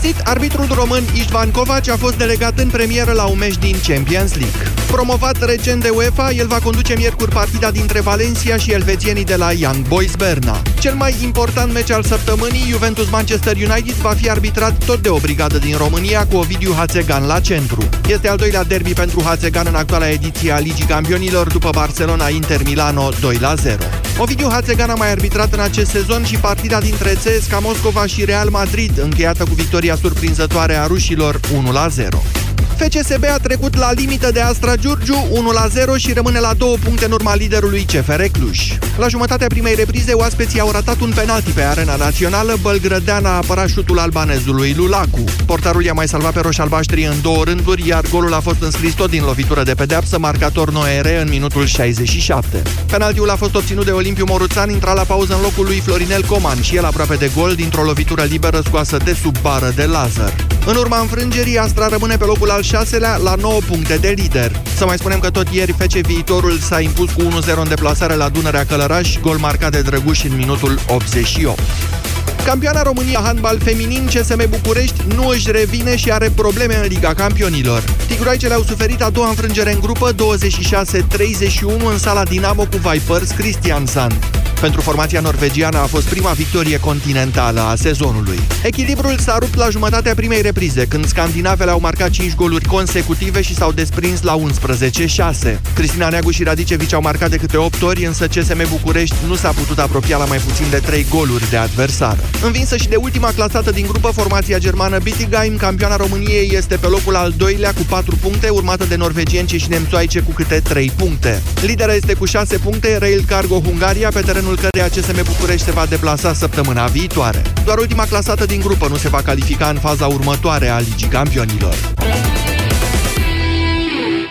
găsit! Arbitrul român Istvan Kovac a fost delegat în premieră la un meci din Champions League. Promovat recent de UEFA, el va conduce miercuri partida dintre Valencia și elvețienii de la Young Boys Berna. Cel mai important meci al săptămânii, Juventus-Manchester United, va fi arbitrat tot de o brigadă din România cu Ovidiu Hațegan la centru. Este al doilea derby pentru Hațegan în actuala ediție a Ligii Campionilor după Barcelona-Inter Milano 2 la 0. Ovidiu Hațegan a mai arbitrat în acest sezon și partida dintre CSKA Moscova și Real Madrid, încheiată cu victoria surprinzătoare a rușilor 1 la 0. FCSB a trecut la limită de Astra Giurgiu 1-0 și rămâne la două puncte în urma liderului CFR Cluj. La jumătatea primei reprize, oaspeții au ratat un penalti pe arena națională, Bălgrădean a apărat șutul albanezului Lulacu. Portarul i-a mai salvat pe roșalbaștrii în două rânduri, iar golul a fost înscris tot din lovitură de pedeapsă, marcator Noere în minutul 67. Penaltiul a fost obținut de Olimpiu Moruțan, intra la pauză în locul lui Florinel Coman și el aproape de gol dintr-o lovitură liberă scoasă de sub bară de Lazar. În urma înfrângerii, Astra rămâne pe locul al șaselea la 9 puncte de lider. Să mai spunem că tot ieri FC Viitorul s-a impus cu 1-0 în deplasare la Dunărea Călăraș, gol marcat de Drăguș în minutul 88. Campioana România handbal feminin CSM București nu își revine și are probleme în Liga Campionilor. Tigroaicele au suferit a doua înfrângere în grupă 26-31 în sala Dinamo cu Vipers Christiansand. Pentru formația norvegiană a fost prima victorie continentală a sezonului. Echilibrul s-a rupt la jumătatea primei reprize, când scandinavele au marcat 5 goluri consecutive și s-au desprins la 11-6. Cristina Neagu și Radicevici au marcat de câte 8 ori, însă CSM București nu s-a putut apropia la mai puțin de 3 goluri de adversară. Învinsă și de ultima clasată din grupă, formația germană Bietigheim, campioana României, este pe locul al doilea cu 4 puncte, urmată de norvegience și nemțoaice cu câte 3 puncte. Lidera este cu 6 puncte, Rail Cargo Hungaria, pe terenul căreia CSM București se va deplasa săptămâna viitoare. Doar ultima clasată din grupă nu se va califica în faza următoare a Ligii Campionilor.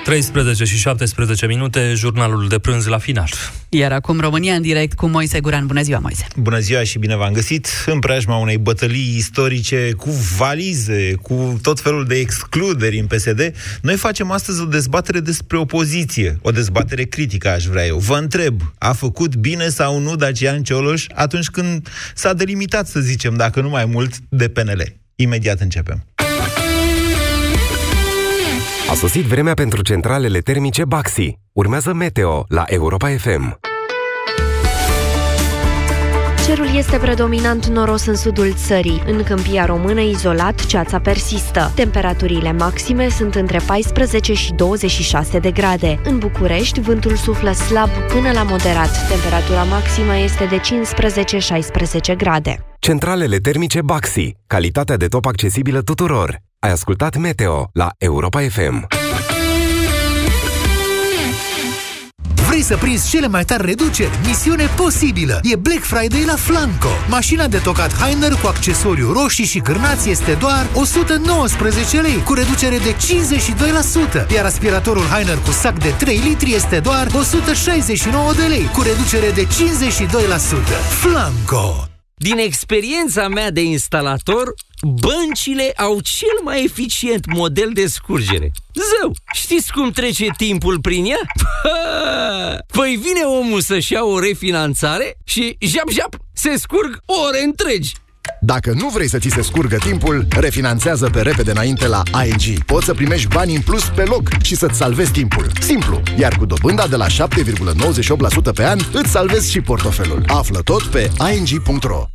13 și 17 minute, jurnalul de prânz la final. Iar acum România în direct cu Moise Guran. Bună ziua, Moise! Bună ziua și bine v-am găsit în preajma unei bătălii istorice cu valize, cu tot felul de excluderi în PSD. Noi facem astăzi o dezbatere despre opoziție, o dezbatere critică, aș vrea eu. Vă întreb, a făcut bine sau nu Dacian Cioloș atunci când s-a delimitat, să zicem, dacă nu mai mult, de PNL? Imediat începem. A sosit vremea pentru centralele termice Baxi. Urmează Meteo la Europa FM. Cerul este predominant noros în sudul țării. În câmpia română, izolat, ceața persistă. Temperaturile maxime sunt între 14 și 26 de grade. În București, vântul suflă slab până la moderat. Temperatura maximă este de 15-16 grade. Centralele termice Baxi. Calitatea de top accesibilă tuturor. Ai ascultat Meteo la Europa FM. Vrei să prinzi cele mai tari reduceri? Misiune posibilă! E Black Friday la Flanco. Mașina de tocat Heiner cu accesoriu roșii și cârnați este doar 119 lei, cu reducere de 52%, iar aspiratorul Heiner cu sac de 3 litri este doar 169 de lei, cu reducere de 52%. Flanco! Din experiența mea de instalator, băncile au cel mai eficient model de scurgere. Zău, știți cum trece timpul prin ea? Păi vine omul să-și ia o refinanțare și jap-jap, se scurg ore întregi. Dacă nu vrei să ți se scurgă timpul, refinanțează pe repede înainte la ING. Poți să primești bani în plus pe loc și să-ți salvezi timpul. Simplu. Iar cu dobânda de la 7,98% pe an, îți salvezi și portofelul. Află tot pe ing.ro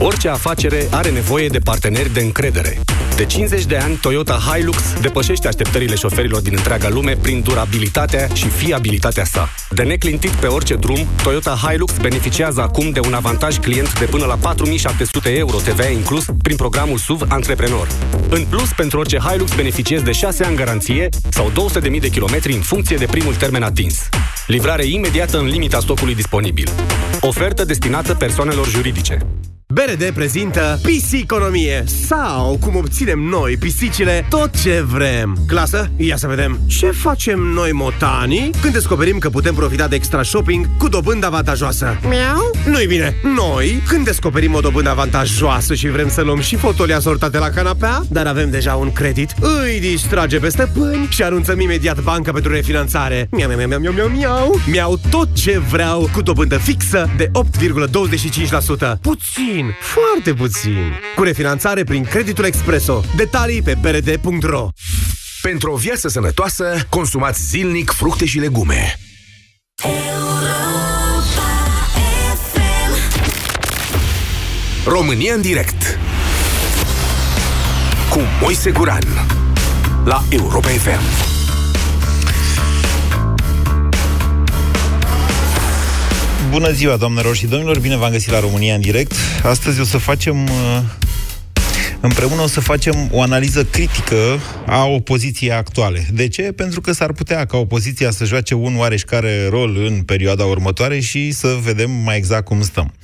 Orice afacere are nevoie de parteneri de încredere. De 50 de ani, Toyota Hilux depășește așteptările șoferilor din întreaga lume prin durabilitatea și fiabilitatea sa. De neclintit pe orice drum, Toyota Hilux beneficiază acum de un avantaj client de până la 4700 euro TVA inclus prin programul SUV Antreprenor. În plus, pentru orice Hilux beneficiezi de 6 ani garanție sau 200.000 de kilometri în funcție de primul termen atins. Livrare imediată în limita stocului disponibil. Ofertă destinată persoanelor juridice. BRD prezintă Pisiconomie sau cum obținem noi, pisicile, tot ce vrem. Clasă, ia să vedem. Ce facem noi, motanii, când descoperim că putem profita de extra shopping cu dobândă avantajoasă? Miau? Nu-i bine. Noi, când descoperim o dobândă avantajoasă și vrem să luăm și fotolii asortate la canapea, dar avem deja un credit, îi distrage pe stăpâni și anunțăm imediat banca pentru refinanțare. Miau, miau, miau, miau, miau, miau. Miau tot ce vreau cu dobândă fixă de 8,25%. Puțin, foarte puțin. Cu refinanțare prin creditul Expreso. Detalii pe brd.ro Pentru o viață sănătoasă, consumați zilnic fructe și legume. România în direct cu Moise Guran la Europa FM. Bună ziua, doamnelor și domnilor, bine v-am găsit la România în direct. Astăzi o să facem uh, împreună o să facem o analiză critică a opoziției actuale. De ce? Pentru că s-ar putea ca opoziția să joace un oareșcare rol în perioada următoare și să vedem mai exact cum stăm.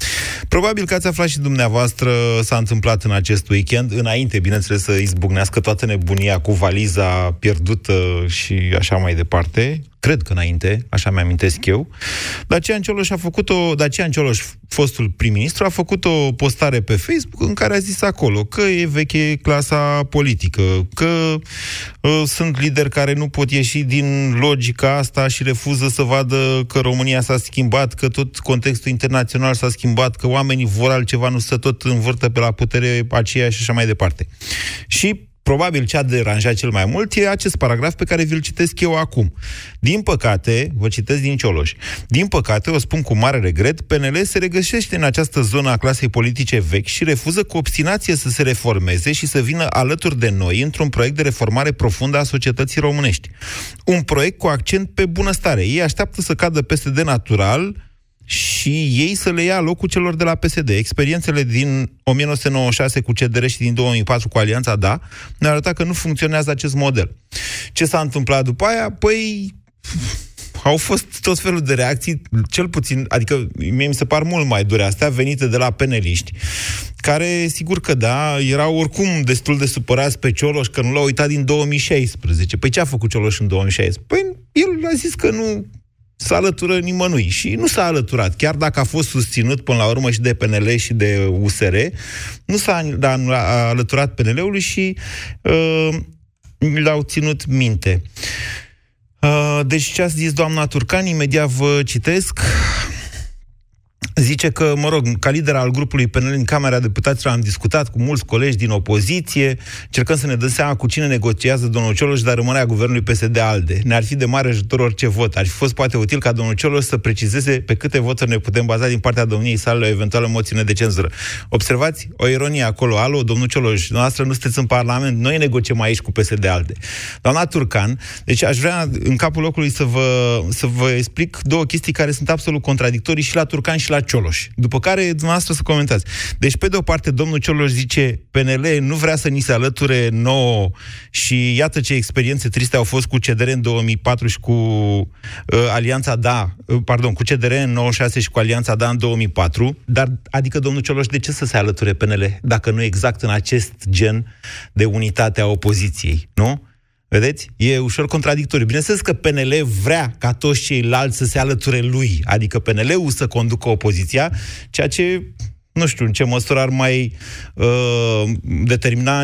Probabil că ați aflat și dumneavoastră s-a întâmplat în acest weekend, înainte, bineînțeles, să izbucnească toată nebunia cu valiza pierdută și așa mai departe cred că înainte, așa mi-amintesc eu, Dacian Cioloș a făcut-o, Dacian Cioloș, fostul prim-ministru, a făcut o postare pe Facebook în care a zis acolo că e veche clasa politică, că uh, sunt lideri care nu pot ieși din logica asta și refuză să vadă că România s-a schimbat, că tot contextul internațional s-a schimbat, că oamenii vor altceva, nu să tot învârtă pe la putere aceea și așa mai departe. Și probabil ce a deranjat cel mai mult e acest paragraf pe care vi-l citesc eu acum. Din păcate, vă citesc din Cioloș, din păcate, o spun cu mare regret, PNL se regăsește în această zonă a clasei politice vechi și refuză cu obstinație să se reformeze și să vină alături de noi într-un proiect de reformare profundă a societății românești. Un proiect cu accent pe bunăstare. Ei așteaptă să cadă peste de natural, și ei să le ia locul celor de la PSD. Experiențele din 1996 cu CDR și din 2004 cu Alianța Da ne arăta că nu funcționează acest model. Ce s-a întâmplat după aia? Păi au fost tot felul de reacții, cel puțin, adică mie mi se par mult mai dure astea, venite de la peneliști, care, sigur că da, erau oricum destul de supărați pe Cioloș că nu l-au uitat din 2016. Păi ce a făcut Cioloș în 2016? Păi el a zis că nu să alătură nimănui. Și nu s-a alăturat. Chiar dacă a fost susținut până la urmă și de PNL și de USR, nu s-a alăturat PNL-ului și uh, l-au ținut minte. Uh, deci ce a zis doamna Turcan, imediat vă citesc zice că, mă rog, ca lider al grupului PNL în Camera Deputaților am discutat cu mulți colegi din opoziție, cercăm să ne dăm seama cu cine negociază domnul Cioloș, dar rămânerea guvernului PSD-ALDE. Ne-ar fi de mare ajutor orice vot. Ar fi fost poate util ca domnul Cioloș să precizeze pe câte voturi ne putem baza din partea domniei sale la o eventuală moțiune de cenzură. Observați o ironie acolo. Alo, domnul Cioloș, noastră nu sunteți în Parlament, noi negociem aici cu PSD-ALDE. Doamna Turcan, deci aș vrea în capul locului să vă, să vă explic două chestii care sunt absolut contradictorii și la Turcan și la Cioloș. După care dumneavoastră să comentați. Deci, pe de o parte, domnul Cioloș zice PNL nu vrea să ni se alăture nouă și iată ce experiențe triste au fost cu CDR în 2004 și cu uh, Alianța Da, uh, pardon, cu CDR în 96 și cu Alianța Da în 2004, dar adică domnul Cioloș, de ce să se alăture PNL dacă nu exact în acest gen de unitate a opoziției, nu? Vedeți? E ușor contradictoriu. Bineînțeles că PNL vrea ca toți ceilalți să se alăture lui, adică PNL-ul să conducă opoziția, ceea ce nu știu în ce măsură ar mai uh, determina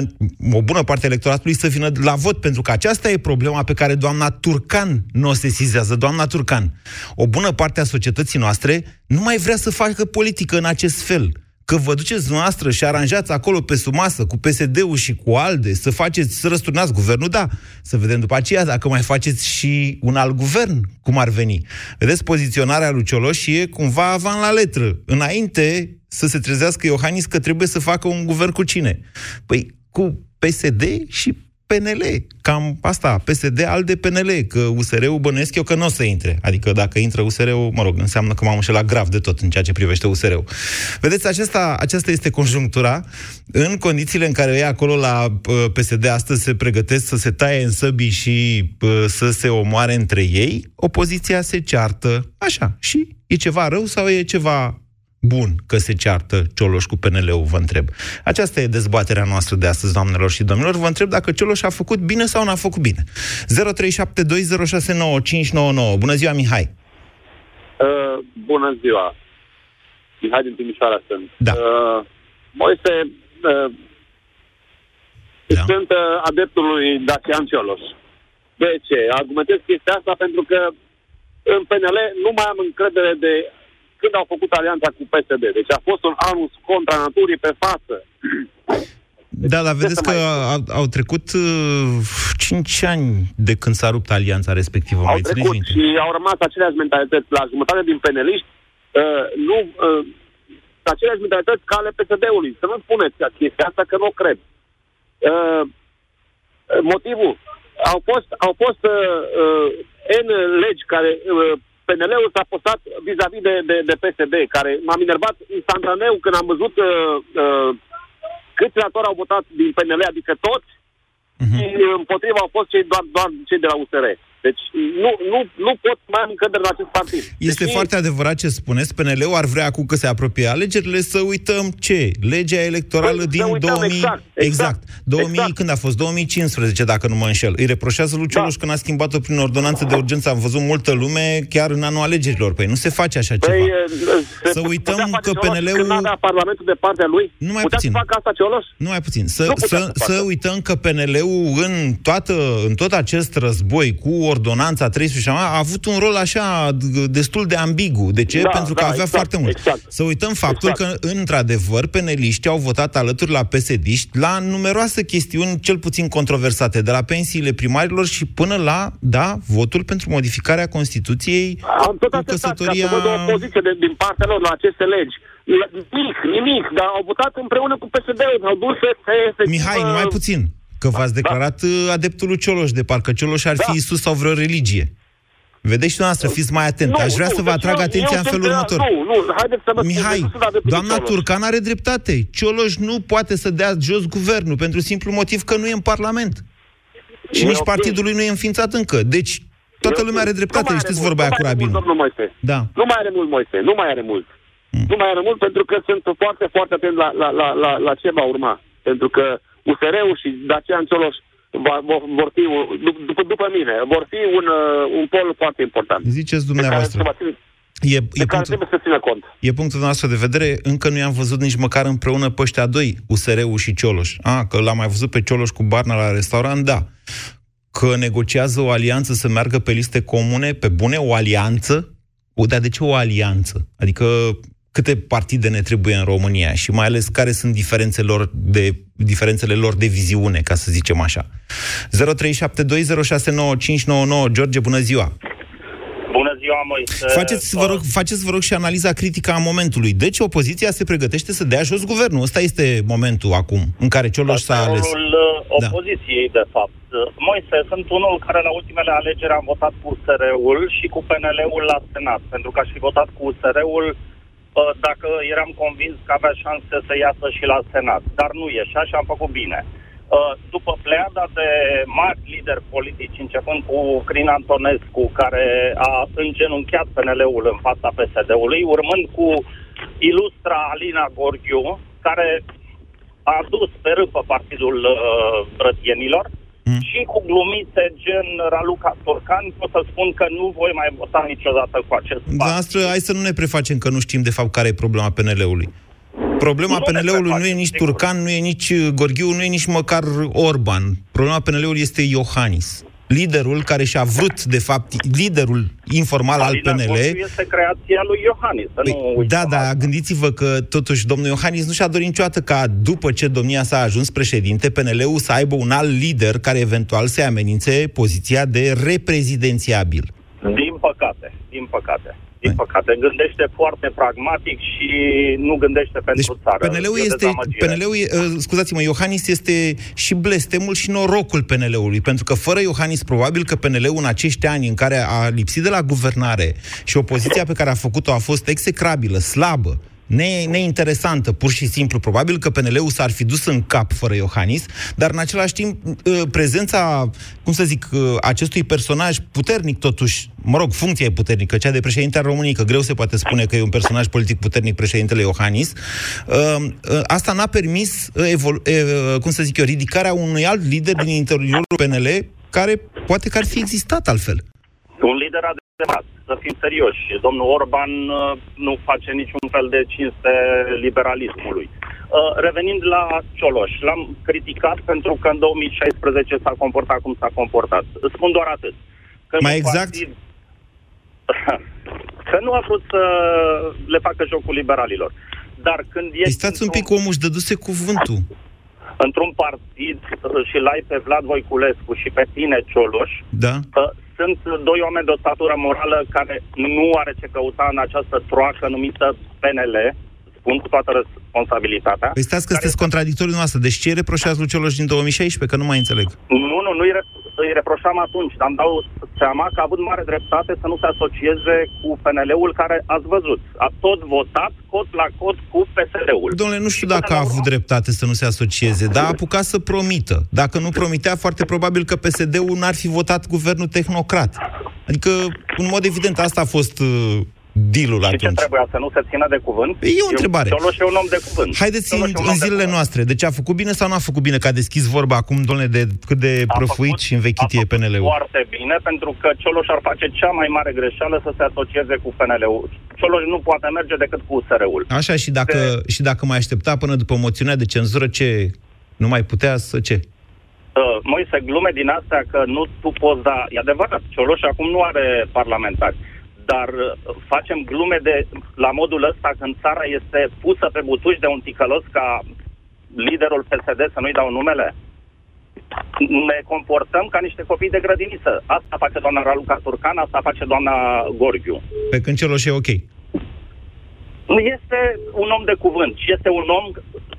o bună parte a electoratului să vină la vot, pentru că aceasta e problema pe care doamna Turcan nu o sesizează. Doamna Turcan, o bună parte a societății noastre nu mai vrea să facă politică în acest fel că vă duceți noastră și aranjați acolo pe sumasă cu PSD-ul și cu ALDE, să faceți, să răsturnați guvernul, da. Să vedem după aceea dacă mai faceți și un alt guvern, cum ar veni. Vedeți, poziționarea lui Cioloș e cumva avan la letră. Înainte să se trezească Iohannis că trebuie să facă un guvern cu cine? Păi cu PSD și PNL. Cam asta, PSD al de PNL, că USR-ul bănuiesc eu că nu o să intre. Adică dacă intră USR-ul, mă rog, înseamnă că m-am înșelat grav de tot în ceea ce privește USR-ul. Vedeți, acesta, aceasta este conjunctura în condițiile în care ei acolo la uh, PSD astăzi se pregătesc să se taie în săbii și uh, să se omoare între ei, opoziția se ceartă așa. Și e ceva rău sau e ceva bun că se ceartă Cioloș cu PNL-ul, vă întreb. Aceasta e dezbaterea noastră de astăzi, doamnelor și domnilor. Vă întreb dacă Cioloș a făcut bine sau n-a făcut bine. 0372069599. Bună ziua, Mihai! Uh, bună ziua! Mihai din Timișoara sunt. Da. Uh, Moise, uh, da. sunt uh, adeptul lui Dacian Cioloș. De ce? Argumentez chestia asta pentru că în PNL nu mai am încredere de când au făcut alianța cu PSD. Deci a fost un anus contra naturii pe față. Da, dar vedeți că au, au trecut uh, 5 ani de când s-a rupt alianța respectivă. Au mai țineți trecut minte? și au rămas aceleași mentalități. La jumătate din peneliști, uh, nu, uh, aceleași mentalități ca ale PSD-ului. Să nu spuneți chestia asta, că nu o cred. Uh, motivul. Au fost, au fost uh, uh, N legi care uh, PNL-ul s-a postat vis-a-vis de, de, de PSD, care m-am enervat instantaneu când am văzut uh, uh, câți senatori au votat din PNL, adică toți, Mhm. și împotriva au fost cei, doar, doar cei de la USR. Deci nu, nu, nu pot mai am încredere în acest partid. Este Deși- foarte adevărat ce spuneți. PNL-ul ar vrea acum că se apropie alegerile să uităm ce? Legea electorală Păi, din să uităm, 2000... exact, exact, 2000, exact. când a fost? 2015, dacă nu mă înșel. Îi reproșează lui Cioloș Da. când a schimbat-o prin ordonanță de urgență. Am văzut multă lume chiar în anul alegerilor. Păi nu se face așa Păi, ceva. uh, se Să uităm putea face că Cioloș PNL-ul Când avea Parlamentul de partea lui, Nu mai putea puțin. să facă asta Cioloș? Nu mai puțin. Să, Nu putea să, să facă. să uităm că PNL-ul în, toată, în tot acest război cu ordonanța 13 a avut un rol așa d- destul de ambigu. De ce? Da, Pentru că da, avea exact, foarte mult. exact. Să uităm faptul Exact. că, într-adevăr, peneliștii au votat alături la psd la numeroase chestiuni, cel puțin controversate, de la pensiile primarilor și până la, da, votul pentru modificarea Constituției Am tot cu așteptat ca căsătoria... să văd o opoziție de, din partea lor la aceste legi. Nimic, nimic, dar au votat împreună cu PSD-ul, au dus să efectiv... Mihai, numai uh, puțin. Că v-ați declarat uh, adeptul lui Cioloș, de parcă Cioloș ar fi Da. Isus sau vreo religie. Vedeți și dumneavoastră, fiți mai atent. Aș vrea să vă deci atrag eu- atenția eu în sunt felul de la- următor. Nu, nu, haideți să vă spun, Mihai, eu nu sunt adeptul doamna lui Cioloș. Turcan are dreptate. Cioloș nu poate să dea jos guvernul pentru simplu motiv că nu e în Parlament. Și E nici ok. partidul lui nu e înființat încă. Deci, toată E ok. lumea are Nu dreptate, mai are știți mult, vorba aia nu cu mai are mult, rabinul. Domnul Moise. Da. Nu mai are mult, Moise, nu mai are mult. Nu mai are mult pentru că sunt foarte, foarte atent la, la, la, la, la ce va urma. Pentru că USR-ul și Dacian Cioloș va, vor, vor fi, dup- după, după mine, vor fi un, uh, un pol foarte important. Ziceți De care, dumneavoastră. se va ține, E, de e care punctul, trebuie să țină cont. E punctul nostru de vedere, încă nu i-am văzut nici măcar împreună pe ăștia doi, USR-ul și Cioloș. A, că l-am mai văzut pe Cioloș cu Barna la restaurant, da. Că negociază o alianță să meargă pe liste comune, pe bune, o alianță? O, dar de ce o alianță? Adică câte partide ne trebuie în România și mai ales care sunt diferențele lor de, diferențele lor de viziune, ca să zicem așa. 0372069599 George, bună ziua! Bună ziua, Moise. Faceți, vă rog, faceți, vă rog, și analiza critică a momentului. Deci opoziția se pregătește să dea jos guvernul. Ăsta este momentul acum în care Cioloș s-a ales. Rolul uh, opoziției, de fapt. Uh, Moise, sunt unul care la ultimele alegeri am votat cu USR-ul și cu PNL-ul la Senat, pentru că aș fi votat cu USR-ul uh, dacă eram convins că avea șanse să iasă și la Senat. Dar nu ieșea și am făcut bine. Uh, După pleada de mari lideri politici, începând cu Crin Antonescu, care a îngenunchiat PNL-ul în fața PSD-ului, urmând cu ilustra Alina Gorghiu, care a dus pe râpă partidul uh, brătienilor, și cu glumițe gen Raluca Turcan, pot să spun că nu voi mai vota niciodată cu acest Dumneavoastră, hai să nu ne prefacem că nu știm de fapt care e problema PNL-ului. Problema Nu ne PNL-ului nu e prefacem, nici sigur. Turcan, nu e nici uh, Gorghiu, nu e nici măcar Orban. Problema PNL-ului este Iohannis. Liderul care și-a vrut, de fapt, liderul informal al Alina PNL. Gorghiu este creația lui Iohannis, să nu Păi, uităm da, asta. dar gândiți-vă că totuși domnul Iohannis nu și-a dorit niciodată ca după ce domnia s-a ajuns președinte, PNL-ul să aibă un alt lider care eventual să-i amenințe poziția de reprezidențiabil. Din păcate, din păcate. Din păcate, gândește foarte pragmatic și nu gândește pentru țară. PNL-ul E o este, dezamăgire. PNL-ul, e, uh, scuzați-mă, Iohannis este și blestemul și norocul PNL-ului, pentru că fără Iohannis, probabil că PNL-ul în acești ani în care a lipsit de la guvernare și opoziția pe care a făcut-o a fost execrabilă, slabă, ne, neinteresantă, pur și simplu. Probabil că PNL-ul s-ar fi dus în cap fără Iohannis, dar în același timp uh, prezența, cum să zic, uh, acestui personaj puternic totuși, mă rog, funcția e puternică, cea de președinte al României, că greu se poate spune că e un personaj politic puternic președintele Iohannis, uh, asta n-a permis, evolu- cum să zic eu, ridicarea unui alt lider din interiorul PNL, care poate că ar fi existat altfel. Un lider adevărat, să fim serioși. Domnul Orban uh, nu face niciun fel de cinste liberalismului. Uh, revenind la Cioloș, l-am criticat pentru că în 2016 s-a comportat cum s-a comportat. Spun doar atât. Că Mai exact? Partid... că nu a vrut să le facă jocul liberalilor. Dar când ești... Păi stați un pic, omul își dăduse cuvântul. Într-un partid uh, și l-ai pe Vlad Voiculescu și pe tine, Cioloș, da sunt doi oameni de o statură morală care nu are ce căuta în această troacă numită PNL, spun cu toată responsabilitatea. Păi stați că sunteți contradictoriu noastră. Deci ce reproșează lui Cioloș din 2016? Că nu mai înțeleg. Nu, nu, nu îi, re- îi reproșam atunci, dar îmi dau seama că a avut mare dreptate să nu se asocieze cu PNL-ul care ați văzut. A tot votat cot la cot cu PSD-ul. Domnule, nu știu și dacă a avut dreptate să nu se asocieze, dar a apucat să promită. Dacă nu promitea, foarte probabil că PSD-ul n-ar fi votat guvernul tehnocrat. Adică, în mod evident, asta a fost uh, dealul și atunci. ce trebuia să nu se țină de cuvânt? E o întrebare. Cioloș e un om de cuvânt. Haideți în, în zilele noastre. Deci a făcut bine sau nu a făcut bine că a deschis vorba acum, domnule, de cât de a prăfuit făcut, și învechit e PNL-ul? foarte bine, pentru că Cioloș ar face cea mai mare greșeală să se asocieze cu PNL-ul. Cioloș nu poate merge decât cu USR-ul. Așa, și dacă, de... și dacă mai aștepta până după moțiunea de cenzură, ce? Nu mai putea să ce? Uh, Moise, glume din astea că nu tu poți da... E adevărat, Cioloș acum nu are parlamentari dar uh, facem glume de la modul ăsta când țara este pusă pe butuși de un ticălos ca liderul PSD, să nu-i dau numele, ne comportăm ca niște copii de grădiniță. Asta face doamna Raluca Turcan, asta face doamna Gorghiu. Pe când Celoș e ok. Este un om de cuvânt și este un om,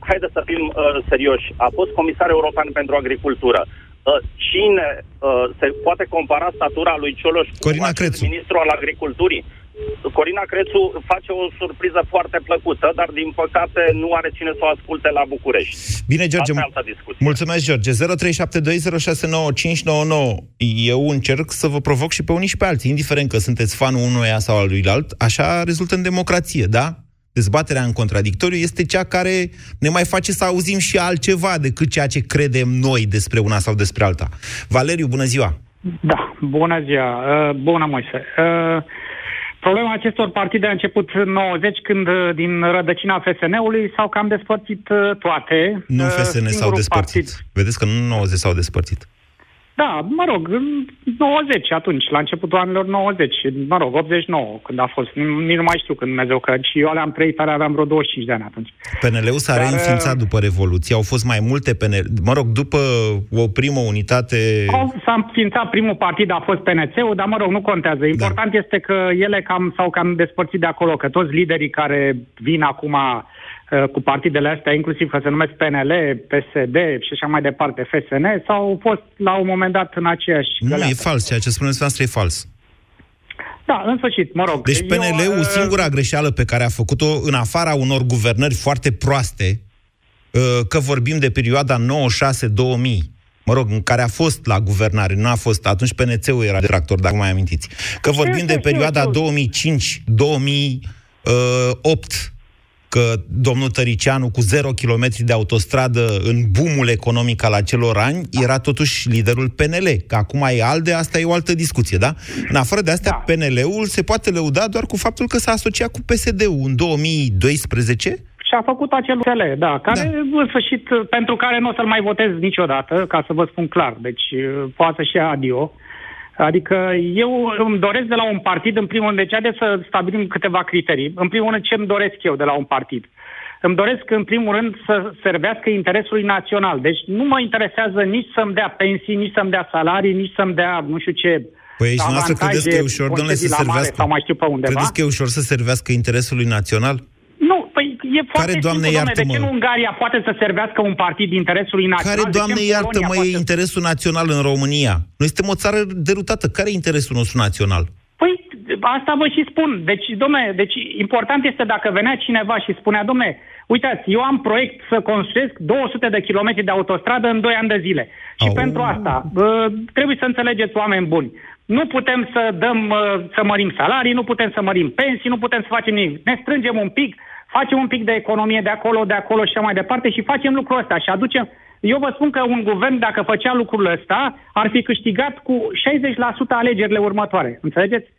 haideți să fim uh, serioși, a fost comisar european pentru agricultură. Uh, cine uh, se poate compara statura lui Cioloș Corina cu Crețu. ministru al agriculturii? Corina Crețu face o surpriză foarte plăcută, dar din păcate nu are cine să o asculte la București. Bine, George. Asta mulțumesc, George. 0372069599. Eu încerc să vă provoc și pe unii și pe alții, indiferent că sunteți fanul unuia sau al luilalt. Așa rezultă în democrație, da? Dezbaterea în contradictoriu este cea care ne mai face să auzim și altceva decât ceea ce credem noi despre una sau despre alta. Valeriu, bună ziua! Da, bună ziua! Uh, bună, Moise! Uh, problema acestor partide a început în 90, când uh, din rădăcina FSN-ului s-au cam despărțit uh, toate. Nu FSN s-au despărțit. Partid. Vedeți că nu 90 s-au despărțit. Da, mă rog, în 90 atunci, la începutul anilor 90, mă rog, 89, când a fost, nici nu mai știu când Dumnezeu că și eu le-am trăit, tare aveam vreo 25 de ani atunci. PNL-ul s-a Dar, reînființat după Revoluție, au fost mai multe PNL, mă rog, după o primă unitate... S-a înființat primul partid, a fost PNC-ul, dar mă rog, nu contează. Da. Important da. este că ele cam, s-au cam despărțit de acolo, că toți liderii care vin acum Uh, cu partidele astea, inclusiv că se numesc PNL, PSD și așa mai departe, FSN, sau fost la un moment dat în aceeași Nu, găleată. e fals, ceea ce spuneți noastră e fals. Da, în sfârșit, mă rog. Deci PNL-ul, eu, uh, singura greșeală pe care a făcut-o, în afara unor guvernări foarte proaste, uh, că vorbim de perioada 96-2000, mă rog, în care a fost la guvernare, nu a fost, atunci PNC-ul era tractor, dacă mai amintiți, că vorbim de perioada 2005-2008, că domnul Tăricianu cu 0 km de autostradă în boomul economic al acelor ani era totuși liderul PNL. Că acum e ALDE, asta e o altă discuție, da? În afară de astea, da. PNL-ul se poate lăuda doar cu faptul că s-a asociat cu PSD-ul în 2012 și a făcut acel USL, da, care, da. în sfârșit, pentru care nu o să-l mai votez niciodată, ca să vă spun clar. Deci, poate să-și ia adio. Adică eu îmi doresc de la un partid, în primul rând, deci haideți să stabilim câteva criterii. În primul rând, ce îmi doresc eu de la un partid? Îmi doresc, în primul rând, să servească interesului național. Deci nu mă interesează nici să-mi dea pensii, nici să-mi dea salarii, nici să-mi dea nu știu ce Păi aici noastră credeți că e ușor, domnule, să servească... Sau mai știu pe undeva? Credeți că e ușor să servească interesului național? Nu, păi e foarte Care, doamne, simplu, iartă, de ce nu Ungaria poate să servească un partid interesului național? Care, doamne, iartă, mă, e interesul național în România? Noi suntem o țară derutată. Care e interesul nostru național? Păi, asta vă și spun. Deci, domne, deci important este dacă venea cineva și spunea, domne, uitați, eu am proiect să construiesc 200 de kilometri de autostradă în 2 ani de zile. Și Au. pentru asta uh, trebuie să înțelegeți oameni buni. Nu putem să dăm, uh, să mărim salarii, nu putem să mărim pensii, nu putem să facem nimic. Ne strângem un pic, facem un pic de economie de acolo, de acolo și așa mai departe și facem lucrul ăsta și aducem... Eu vă spun că un guvern, dacă făcea lucrul ăsta, ar fi câștigat cu 60% alegerile următoare. Înțelegeți?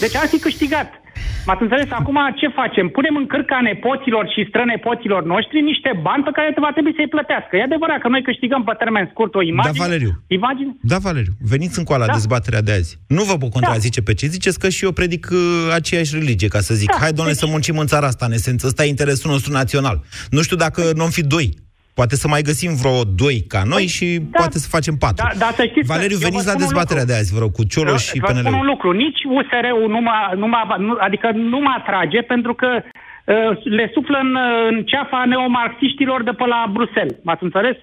Deci ar fi câștigat. M-ați înțeles? Acum ce facem? Punem în cârca nepoților și strănepoților noștri niște bani pe care va trebui să-i plătească. E adevărat că noi câștigăm pe termen scurt o imagine. Da, Valeriu. Imagine? Da, Valeriu, veniți încoa la Da. dezbaterea de azi. Nu vă pot contrazice pe ce ziceți, că și eu predic uh, aceeași religie, ca să zic. Da, Hai, domnule, deci- să muncim în țara asta, în esență. Ăsta e interesul nostru național. Nu știu dacă nu am fi doi. Poate să mai găsim vreo doi ca noi și poate să facem patru. Păi, Da, da, să știți că Valeriu, eu vă veniți la spun un dezbaterea lucru. de azi, vă rog, cu Cioloș și Vă spun PNL. un lucru, nici USR-ul nu mă, nu mă, nu, adică nu mă atrage pentru că uh, le suflă în, uh, în ceafa neomarxiștilor de pe la Bruxelles. M-ați înțeles?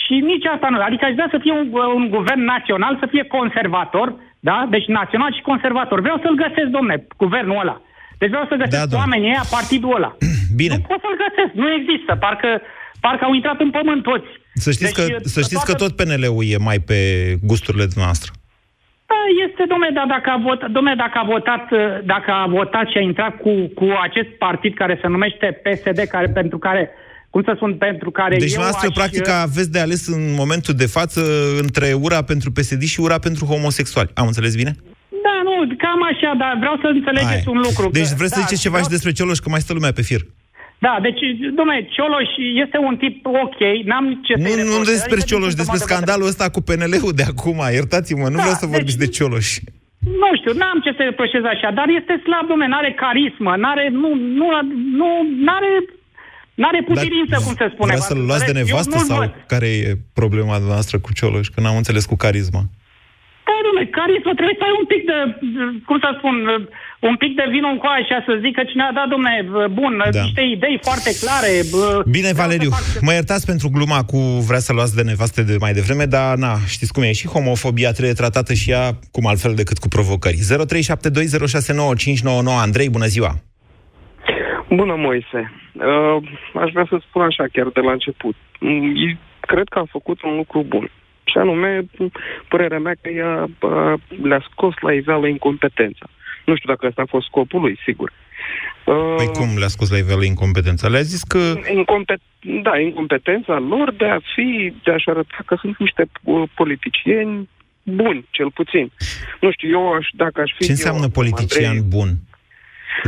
Și nici asta nu. Adică aș vrea să fie un, un guvern național, să fie conservator, da? Deci național și conservator. Vreau să-l găsesc, domne, guvernul ăla. Deci vreau să găsesc Da, da, domne. oamenii ăia, partidul ăla. Bine. Nu pot să-l găsesc, nu există. Parcă, parcă au intrat în pământ toți. Să știți, Deci, că, să știți că toată- tot PNL-ul e mai pe gusturile noastre. Da, este, domne, dar dacă a, vot, domne, dacă a votat, uh, dacă a votat și a intrat cu, cu acest partid care se numește PSD, care, pentru care, cum să spun, pentru care Deci, eu noastră, aș, practic, uh, aveți de ales în momentul de față între ura pentru PSD și ura pentru homosexuali. Am înțeles bine? Da, nu, cam așa, dar vreau să înțelegeți Hai. un lucru. Deci că- vreți să da, ziceți ceva vreau- și despre Cioloș, că mai stă lumea pe fir. Da, deci, domne, Cioloș este un tip ok, n-am ce Nu, să-i nu reproșez, despre adică Cioloș, din despre punctul meu de scandalul ăsta cu PNL-ul de acum. Iertați-mă, nu Da, vreau să deci- vorbiți de Cioloș. Nu știu, n-am ce să reproșez așa, dar este slab, domne, n-are carismă, n-are, nu, nu, nu, n-are, n-are putirință, cum se spune. Vreau să-l v-ați luați de înțeles? Eu nevastă nu-l sau văd. care e problema noastră cu Cioloș? Că n-am înțeles cu carisma. Da, domnule, carismă, trebuie să ai un pic de, cum să spun, un pic de vin în coaie și să zică cine a dat, domne, bun, Da. niște idei foarte clare. bă, Bine, Valeriu, mă iertați pentru gluma cu vrea să luați de nevastă de mai devreme, dar na, știți cum e, și homofobia trebuie tratată și ea cum altfel decât cu provocări. 0372069599 Andrei, bună ziua! Bună, Moise. Uh, aș vrea să spun așa chiar de la început. Mm, e- Cred că a făcut un lucru bun. Și anume, părerea mea că ea uh, le-a scos la iveală incompetența. Nu știu dacă ăsta a fost scopul lui, sigur. Uh, Păi cum le-a scos la iveală incompetența? Le-a zis că... Incompet- da, incompetența lor de a fi, de a-și arăta că sunt niște uh, politicieni buni, cel puțin. Nu știu, eu aș, dacă aș fi Ce înseamnă eu, politician Andrei, bun?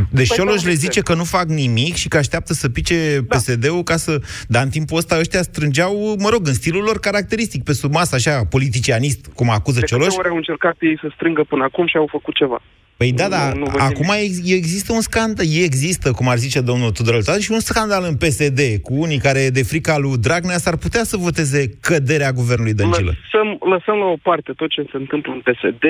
Deci Păi, Cioloș da, le uite. zice că nu fac nimic și că așteaptă să pice Da. PSD-ul ca să... Dar în timpul ăsta ăștia strângeau, mă rog, în stilul lor caracteristic, pe sub masă, așa, politicianist, cum acuză de câte Cioloș. ori au încercat ei să strângă până acum și au făcut ceva. Păi da, Nu- da, nu văd acum ex- există un scandal, există, cum ar zice domnul Tudorel Toader, și un scandal în PSD cu unii care, de frica lui Dragnea, s-ar putea să voteze căderea guvernului Dăncilă. Lăsăm, lăsăm la o parte tot ce se întâmplă în PSD.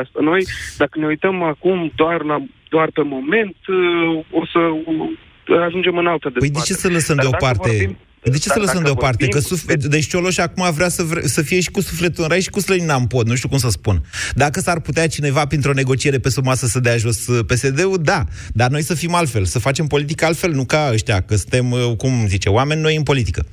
Asta. Noi, dacă ne uităm acum doar, la, doar pe moment, uh, o să uh, ajungem în altă Păi dezbatere. de ce să lăsăm Dar dacă deoparte... vorbim- de ce să da- lăsăm dacă deoparte? Că vorbim- suf... Deci Cioloș acum vrea să, vre... să fie și cu sufletul în rai și cu slănina în pod, nu știu cum să spun. Dacă s-ar putea cineva printr-o negociere pe sub masă să dea jos uh, PSD-ul, da. Dar noi să fim altfel, să facem politică altfel, nu ca ăștia, că suntem, uh, cum zice, oameni noi în politică.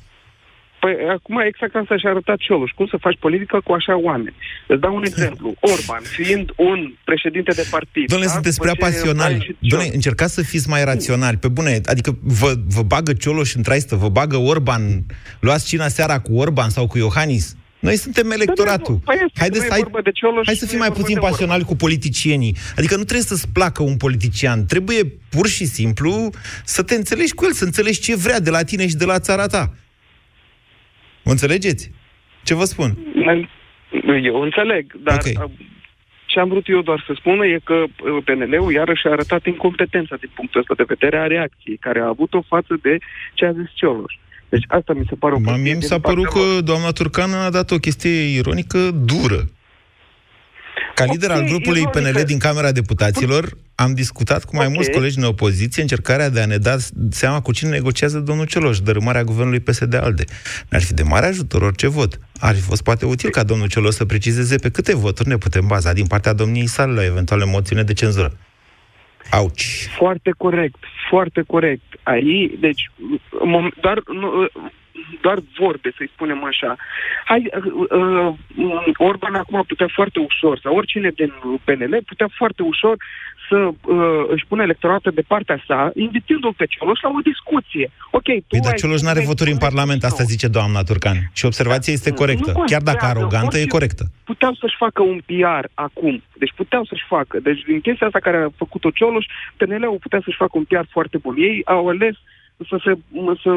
Păi acum exact asta și-a arătat Cioloș. Cum să faci politică cu așa oameni? Îți dau un exemplu. Orban, fiind un președinte de partid... Domnule, da? sunteți prea După ce pasionali. Vlad și Domnule, încercați să fiți mai raționali. Pe bune, adică vă, vă bagă Cioloș în traistă, vă bagă Orban, luați cina seara cu Orban sau cu Iohannis. Noi suntem electoratul. Păi este, Haideți, nu e hai, vorba de Cioloș, hai să nu fim e mai vorba puțin de Orban. pasionali cu politicienii. Adică nu trebuie să-ți placă un politician. Trebuie pur și simplu să te înțelegi cu el, să înțelegi ce vrea de la tine și de la țara ta. Mă înțelegeți? Ce vă spun? Eu înțeleg, dar okay. ce am vrut eu doar să spun e că uh, PNL-ul iarăși a arătat incompetența din punctul ăsta de vedere a reacției, care a avut-o față de ce a zis Cioloș. Deci asta mi se pare o Ma, prostie mie mi din s-a părut partea lor. că doamna Turcan a dat o chestie ironică dură. Ca lider Ok, al grupului ironică. PNL din Camera Deputaților, am discutat cu mai Ok. mulți colegi în opoziție încercarea de a ne da seama cu cine negociază domnul Cioloș, dărâmarea guvernului PSD-ALDE. Ne-ar fi de mare ajutor orice vot. Ar fi fost poate util ca domnul Cioloș să precizeze pe câte voturi ne putem baza din partea domniei sale la eventuale moțiune de cenzură. Auci. Foarte corect, foarte corect. Aici, deci, mom- doar, nu, doar vorbe, să-i spunem așa. Hai, uh, uh, Orban acum putea foarte ușor, sau oricine din PNL putea foarte ușor să uh, își pună electoratul de partea sa, invitându-l pe Cioloș la o discuție. Ok, tu Păi, dar ai Cioloș nu are voturi în Parlament, asta zice doamna Turcan. Și observația este corectă. Nu Chiar dacă contează, arogantă, e orice- corectă. puteau să-și facă un PR acum. Deci puteau să-și facă. Deci din chestia asta care a făcut-o Cioloș, PNL-ul putea să-și facă un PR foarte bun. Ei au ales să, se, să,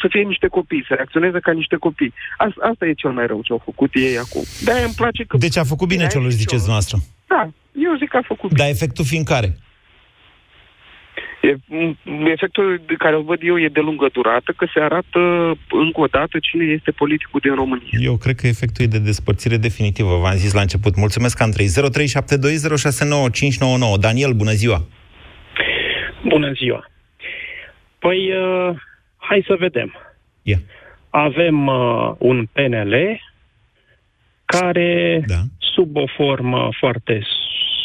să fie niște copii, să reacționeze ca niște copii. Asta, asta e cel mai rău ce au făcut ei acum. De-aia îmi place că... Deci a făcut bine De-aia Cioloș, și ziceți noastră. Da, eu zic că a făcut bine. Dar efectul fiind care? E, m, efectul de care îl văd eu e de lungă durată, că se arată încă o dată cine este politicul din România. Eu cred că efectul e de despărțire definitivă, v-am zis la început. Mulțumesc, Andrei. 0372069599. Daniel, bună ziua! Bună ziua! Păi, uh, hai să vedem. Ia. Avem uh, un PNL care, da. sub o formă foarte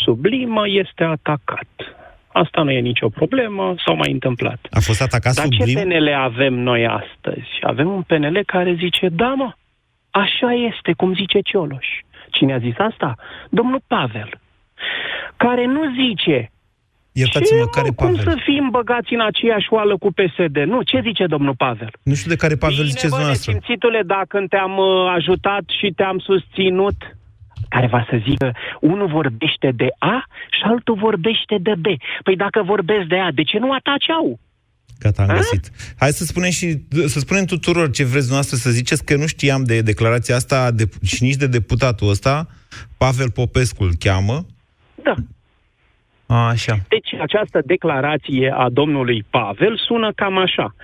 sublimă, este atacat. Asta nu e nicio problemă, s-au mai întâmplat. A fost atacat Dar sublim? ce PNL avem noi astăzi? Avem un PNL care zice, da mă, așa este, cum zice Cioloș. Cine a zis asta? Domnul Pavel. Care nu zice, Iertați-mă, ce, care mă, cum Pavel? să fim băgați în aceeași oală cu PSD? Nu, ce zice domnul Pavel? Nu știu de care Pavel ziceți Bine, bă, dumneavoastră. nesimțitule, dacă te-am uh, ajutat și te-am susținut, care va să zică, unul vorbește de A și altul vorbește de B. Păi dacă vorbesc de A, de ce nu ataci au? Gata, am găsit. Hai să spunem și să spunem tuturor ce vreți dumneavoastră să ziceți că nu știam de declarația asta de, și nici de deputatul ăsta. Pavel Popescu îl cheamă. Da. A, așa. Deci această declarație a domnului Pavel sună cam așa.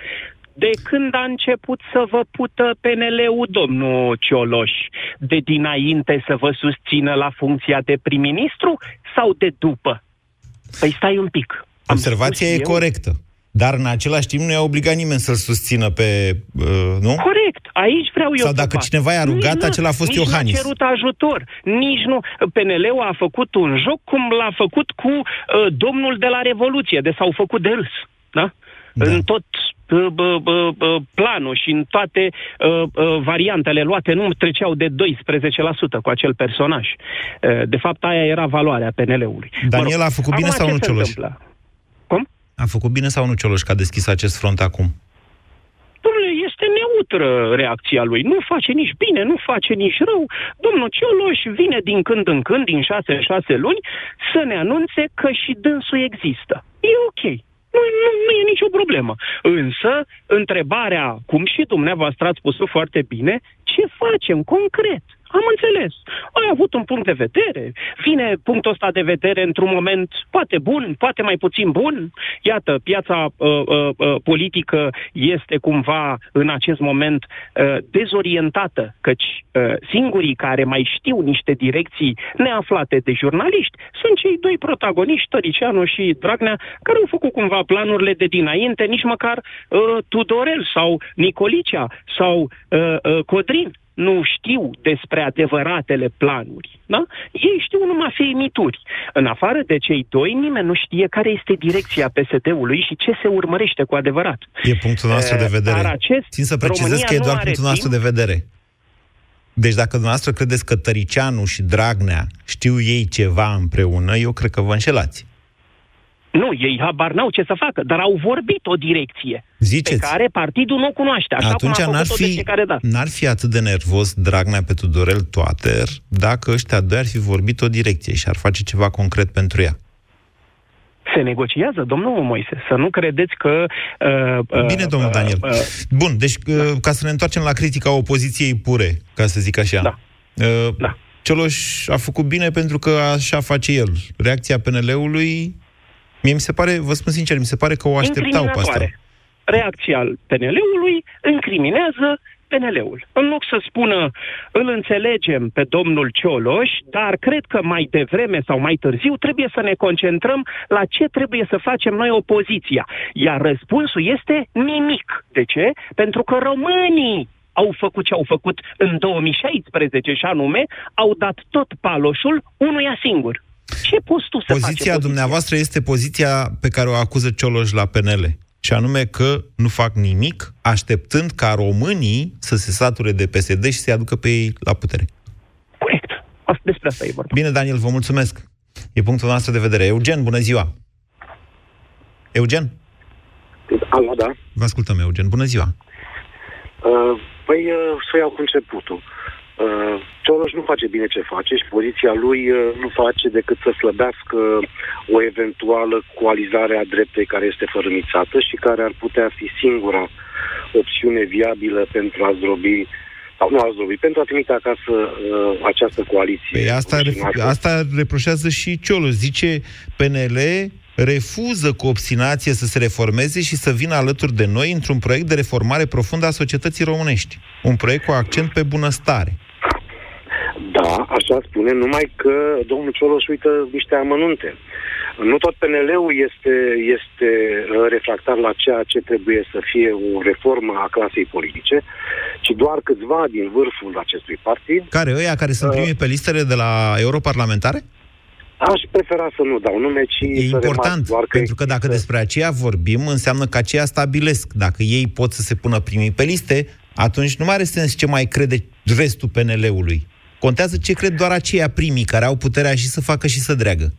De când a început să vă pută PNL-ul, domnul Cioloș? De dinainte să vă susțină la funcția de prim-ministru sau de după? Păi stai un pic. Am Observația spus e eu- corectă. Dar în același timp nu i-a obligat nimeni să-l susțină pe... Uh, nu? Corect, aici vreau eu Sau să dacă fac. cineva i-a rugat, Nici nu- acela a fost nici Iohannis. nu a cerut ajutor, nici nu. PNL-ul a făcut un joc cum l-a făcut cu uh, domnul de la Revoluție, de s-au făcut de râs, da? da. În tot uh, bă, bă, bă, planul și în toate uh, uh, variantele luate nu treceau de 12% cu acel personaj. Uh, de fapt, aia era valoarea PNL-ului. Daniel a făcut bine acum sau ce nu se Cioloș? întâmplă? A făcut bine sau nu Cioloș că a deschis acest front acum? Domnule, este neutră reacția lui. Nu face nici bine, nu face nici rău. Domnul Cioloș vine din când în când, din șase în șase luni, să ne anunțe că și dânsul există. E ok. Nu, nu, nu e nicio problemă. Însă, întrebarea, cum și dumneavoastră ați spus foarte bine, ce facem concret? Am înțeles. Ai avut un punct de vedere. Vine punctul ăsta de vedere într-un moment poate bun, poate mai puțin bun. Iată, piața uh, uh, uh, politică este cumva în acest moment uh, dezorientată, căci uh, singurii care mai știu niște direcții neaflate de jurnaliști sunt cei doi protagoniști, Tăricianu și Dragnea, care au făcut cumva planurile de dinainte, nici măcar uh, Tudorel sau Nicolicea sau uh, uh, Codrin nu știu despre adevăratele planuri. Da? Ei știu numai feimituri. În afară de cei doi, nimeni nu știe care este direcția PSD-ului și ce se urmărește cu adevărat. E punctul nostru de Eh, vedere. dar acest- Țin să precizez România că e nu doar are punctul nostru timp. de vedere. Deci dacă dumneavoastră credeți că Tăricianu și Dragnea știu ei ceva împreună, eu cred că vă înșelați. Nu, ei habar n-au ce să facă, dar au vorbit o direcție Ziceți. pe care partidul nu o cunoaște, așa Atunci cum a n-ar făcut-o de fi, fiecare dată. n-ar fi atât de nervos Dragnea pe Tudorel Toater dacă ăștia doi ar fi vorbit o direcție și ar face ceva concret pentru ea. Se negociază, domnul Moise, să nu credeți că... Uh, Bine, domnul uh, Daniel. Uh, Bun, deci uh, ca să ne întoarcem la critica opoziției pure, ca să zic așa. Da. Uh, da. Cioloș a făcut bine pentru că așa face el. Reacția PNL-ului, mie mi se pare, vă spun sincer, mi se pare că o așteptau pe asta. incriminatoare. Reacția al PNL-ului incriminează PNL-ul. În loc să spună, îl înțelegem pe domnul Cioloș, dar cred că mai devreme sau mai târziu trebuie să ne concentrăm la ce trebuie să facem noi opoziția. Iar răspunsul este nimic. De ce? Pentru că românii au făcut ce au făcut în 2016 și anume au dat tot paloșul unuia singur. Ce poți tu să Poziția faci? dumneavoastră este poziția pe care o acuză Cioloș la PNL. Și anume că nu fac nimic, așteptând ca românii să se sature de PSD și să-i aducă pe ei la putere. Corect. Asta, despre asta e vorba. Bine, Daniel, vă mulțumesc. E punctul nostru de vedere. Eugen, bună ziua! Eugen? Alo, da. Vă ascultăm, Eugen. Bună ziua! Uh, păi uh, să iau cu începutul. Uh, Cioloș nu face bine ce face și poziția lui uh, nu face decât să slăbească o eventuală coalizare a dreptei care este fărâmițată și care ar putea fi singura opțiune viabilă pentru a zdrobi sau nu a zdrobi, pentru a trimite acasă uh, această coaliție. Păi asta, asta reproșează și Cioloș. Zice PNL refuză cu obstinație să se reformeze și să vină alături de noi într-un proiect de reformare profundă a societății românești. Un proiect cu accent pe bunăstare. Da, așa spune, numai că domnul Cioloș uită niște amănunte. Nu tot PNL-ul este, este uh, refractar la ceea ce trebuie să fie o reformă a clasei politice, ci doar câțiva din vârful acestui partid. Care? Ăia care sunt primii pe listele de la europarlamentare? Aș prefera să nu dau nume, ci E să important, doar că pentru că dacă despre aceea vorbim, înseamnă că aceia stabilesc. Dacă ei pot să se pună primii pe liste, atunci nu mai are sens ce mai crede restul PNL-ului. Contează ce cred doar aceia primii care au puterea și să facă și să dreagă.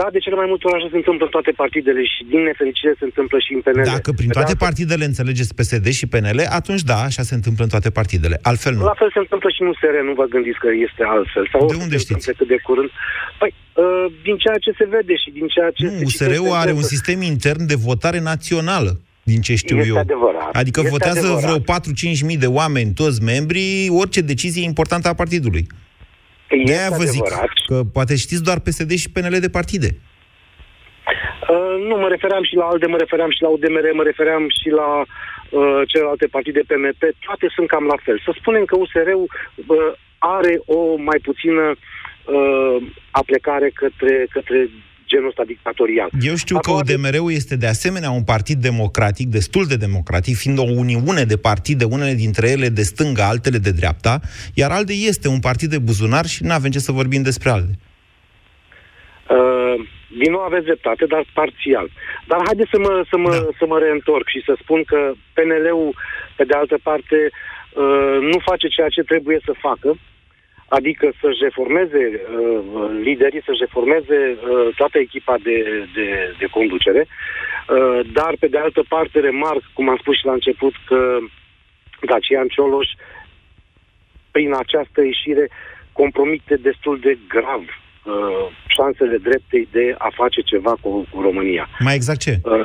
Da, de cele mai multe ori așa se întâmplă în toate partidele și din nefericire se întâmplă și în PNL. Dacă prin Pe de toate altă- partidele înțelegeți PSD și PNL, atunci da, așa se întâmplă în toate partidele. Altfel nu. La fel se întâmplă și în USR, nu vă gândiți că este altfel. Sau De unde se știți? întâmplă Cât de curând. Păi, uh, din ceea ce se vede și din ceea ce... Nu, se USR-ul citește are în un presă. sistem intern de votare națională, din ce știu Este eu. adevărat. Adică Este votează adevărat. vreo 4-5 mii de oameni, toți membrii, orice decizie importantă a partidului. Este De aia vă zic adevărat. că poate știți doar PSD și PNL de partide. Uh, nu, mă refeream și la ALDE, mă refeream și la UDMR, mă refeream și la uh, celelalte partide PMP, toate sunt cam la fel. Să spunem că USR-ul uh, are o mai puțină uh, aplecare către, către genul ăsta dictatorial. Eu știu că UDMR-ul este de asemenea un partid democratic, destul de democratic, fiind o uniune de partide, unele dintre ele de stânga, altele de dreapta, iar ALDE este un partid de buzunar și nu avem ce să vorbim despre ALDE. Uh, din nou aveți dreptate, dar parțial. Dar haideți să mă, să, mă, da. să mă reîntorc și să spun că PNL-ul, pe de altă parte, uh, nu face ceea ce trebuie să facă, adică să-și reformeze uh, liderii, să-și reformeze uh, toată echipa de, de, de conducere, uh, dar pe de altă parte remarc, cum am spus și la început, că Dacian Cioloș, prin această ieșire, compromite destul de grav uh, șansele dreptei de a face ceva cu, cu România. Mai exact ce? Uh,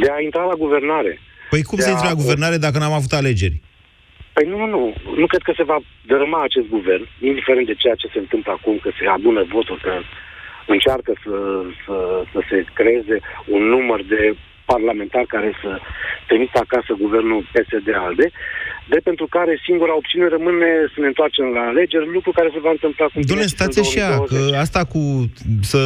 de a intra la guvernare. Păi cum De să a- intre la guvernare dacă n-am avut alegeri? Păi nu, nu, nu. Nu cred că se va dărâma acest guvern, indiferent de ceea ce se întâmplă acum, că se adună voturi, că încearcă să, să, să se creeze un număr de parlamentari care să trimită acasă guvernul PSD-ALDE, de pentru care singura opțiune rămâne să ne întoarcem la alegeri, lucru care se va întâmpla cu Doamne, stați așa, că asta cu să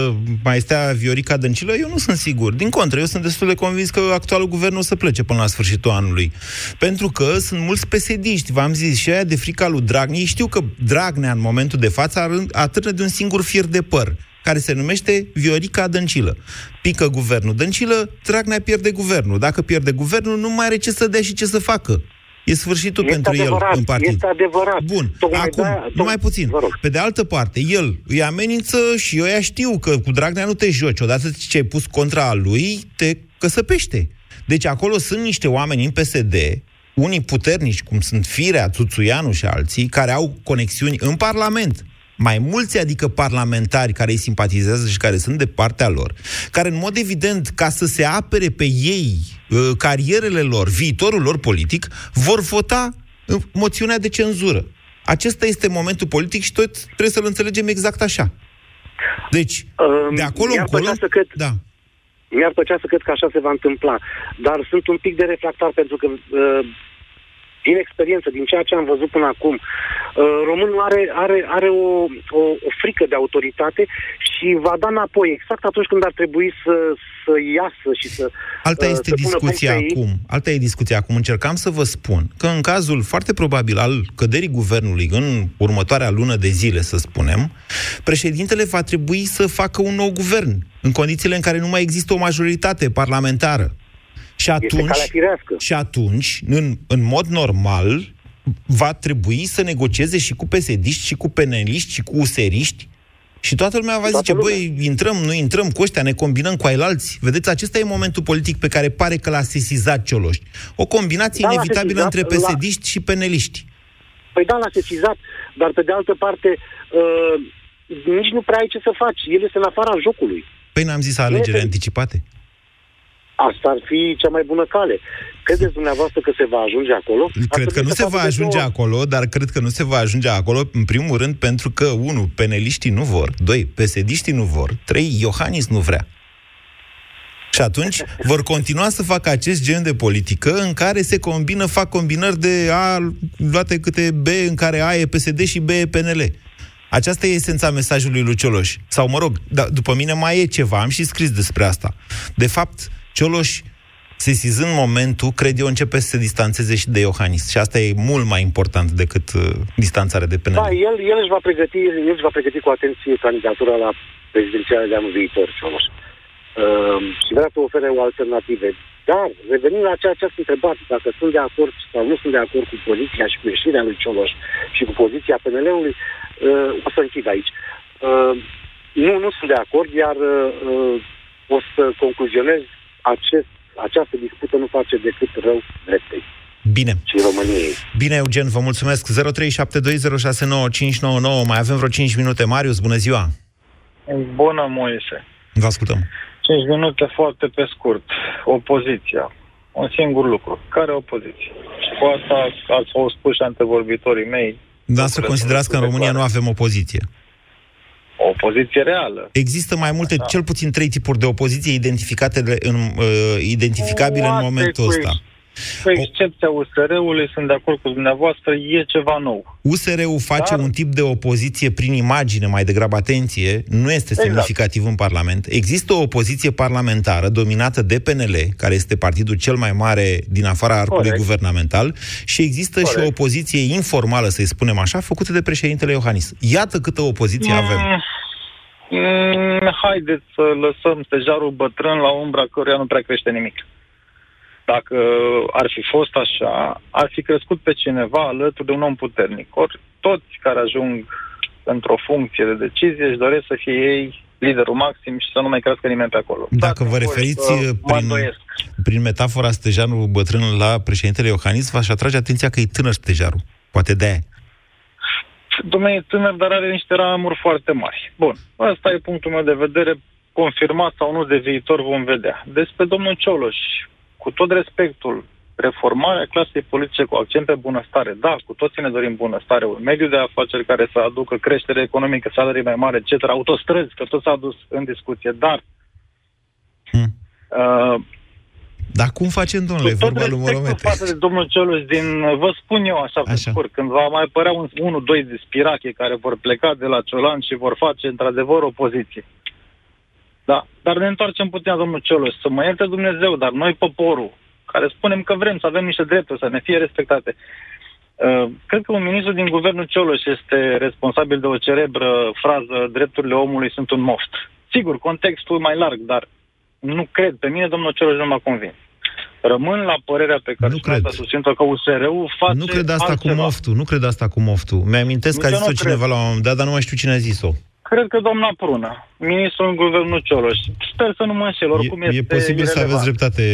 mai stea Viorica Dăncilă, eu nu sunt sigur. Din contră, eu sunt destul de convins că actualul guvern o să plece până la sfârșitul anului. Pentru că sunt mulți pesediști, v-am zis, și aia de frica lui Dragnea. Ei știu că Dragnea, în momentul de față, ar- atârnă de un singur fir de păr care se numește Viorica Dăncilă. Pică guvernul Dăncilă, Dragnea pierde guvernul. Dacă pierde guvernul, nu mai are ce să dea și ce să facă. E sfârșitul Este pentru adevărat, el în partid. este adevărat. Bun, Tocmai acum, de-aia- numai puțin. Pe de altă parte, el îi amenință și eu ea știu că cu Dragnea nu te joci. Odată ce ai pus contra lui, te căsăpește. Deci acolo sunt niște oameni în PSD, unii puternici, cum sunt Firea, Tuțuianu și alții, care au conexiuni în Parlament. Mai mulți, adică parlamentari care îi simpatizează și care sunt de partea lor, care în mod evident, ca să se apere pe ei uh, carierele lor, viitorul lor politic, vor vota uh, moțiunea de cenzură. Acesta este momentul politic și tot trebuie să-l înțelegem exact așa. Deci, Um, de acolo mi-ar încolo... plăcea să cred, Da. Mi-ar plăcea să cred că așa se va întâmpla. Dar sunt un pic de refractar pentru că, uh, din experiență, din ceea ce am văzut până acum, românul are, are, are o, o, o frică de autoritate și va da înapoi exact atunci când ar trebui să, să iasă și să Alta uh, este să pună discuția punct pe ei. acum. Alta e discuția acum. Încercam să vă spun că în cazul foarte probabil al căderii guvernului în următoarea lună de zile, să spunem, președintele va trebui să facă un nou guvern în condițiile în care nu mai există o majoritate parlamentară. Și atunci, calea firească. și atunci în, în mod normal, va trebui să negocieze și cu psd și cu peneliști, și cu useriști, și toată lumea va zice, băi, intrăm, nu intrăm cu ăștia, ne combinăm cu ailalți. Vedeți, acesta e momentul politic pe care pare că l-a sesizat Cioloș. O combinație Da, l-a inevitabilă sesizat, între la- psd și peneliști. Păi da, l-a sesizat, dar pe de altă parte, uh, nici nu prea ai ce să faci. El este în afara jocului. Păi n-am zis alegeri anticipate. Asta ar fi cea mai bună cale. Credeți dumneavoastră că se va ajunge acolo? Ar Cred că trebui nu să se facă va de ajunge două- acolo, dar cred că nu se va ajunge acolo, în primul rând, pentru că, unu, peneliștii nu vor, doi, psd nu vor, trei, Iohannis nu vrea. Și atunci vor continua să facă acest gen de politică în care se combină, fac combinări de A luate câte B, în care A e PSD și B e PNL. Aceasta e esența mesajului lui Cioloș. Sau, mă rog, da, după mine mai e ceva, am și scris despre asta. De fapt, Cioloș, sesizând momentul, cred eu, începe să se distanțeze și de Iohannis. Și asta e mult mai important decât uh, distanțarea de PNL. Da, el, el, își va pregăti, el își va pregăti cu atenție candidatura la prezidențiale de anul viitor, Cioloș. Uh, și vrea să ofere o alternative. Dar, revenind la ceea ce ați întrebat, dacă sunt de acord sau nu sunt de acord cu poziția și cu ieșirea lui Cioloș și cu poziția PNL-ului, uh, o să închid aici. Uh, nu, nu sunt de acord, iar uh, o să concluzionez acest, această dispută nu face decât rău dreptei Bine. și României. Bine, Eugen, vă mulțumesc. 0372069599. Mai avem vreo 5 minute. Marius, bună ziua. Bună, Moise. Vă ascultăm. 5 minute foarte pe scurt. Opoziția. Un singur lucru. Care opoziție? Și cu asta ați au spus și antevorbitorii mei. Da, să considerați că în România nu avem opoziție. O opoziție reală. Există mai multe, cel puțin trei tipuri de opoziție identificate de, în, uh, identificabile în Poate momentul cu ăsta. Cu excepția USR-ului, sunt de acord cu dumneavoastră, e ceva nou. USR-ul face un tip de opoziție prin imagine, mai degrabă atenție, nu este Exact. semnificativ în Parlament. Există o opoziție parlamentară dominată de PNL, care este partidul cel mai mare din afara arcului Corect. guvernamental, și există și o Corect. opoziție informală, să-i spunem așa, făcută de președintele Iohannis. Iată câtă opoziție avem. Mm, haideți să lăsăm stejarul bătrân la umbra căruia nu prea crește nimic. Dacă ar fi fost așa, ar fi crescut pe cineva alături de un om puternic. Ori toți care ajung într-o funcție de decizie își doresc să fie ei liderul maxim și să nu mai crească nimeni pe acolo. Dacă vă referiți să uh, mă prin, îndoiesc. prin metafora stejarul bătrân la președintele Iohannis, v-aș atrage atenția că e tânăr stejarul. Poate de-aia. Domnule, e tânăr, dar are niște ramuri foarte mari. Bun, ăsta e punctul meu de vedere, confirmat sau nu de viitor vom vedea. Despre domnul Cioloș, cu tot respectul, reformarea clasei politice cu accent pe bunăstare. Da, cu toții ne dorim bunăstare, un mediu de afaceri care să aducă creștere economică, salarii mai mari, etc., autostrăzi, că tot s-a adus în discuție, dar Hmm. uh, Dar cum facem, domnule? cu tot Vorba lui respectul Moromete. față de domnul Cioloș din, vă spun eu așa, pe scurt, când va mai părea un, unul, doi de spirache care vor pleca de la Ciolan și vor face într-adevăr opoziție. Da, dar ne întoarcem puțin la domnul Cioloș, să mă ierte Dumnezeu, dar noi poporul, care spunem că vrem să avem niște drepturi, să ne fie respectate. Uh, cred că un ministru din guvernul Cioloș este responsabil de o cerebră frază drepturile omului sunt un moft. Sigur, contextul mai larg, dar nu cred. Pe mine domnul Cioloș nu m-a convins. Rămân la părerea pe care și asta susțin că USR-ul face Nu cred asta altceva. cu moftul, nu cred asta cu moftul. Mi-amintesc că a Nici eu zis-o nu cineva cred. la un moment dat, dar nu mai știu cine a zis-o. Cred că doamna Prună, ministrul în guvernul Cioloș. Sper să nu mă înșel, oricum E, este e posibil să aveți irelevant. dreptate,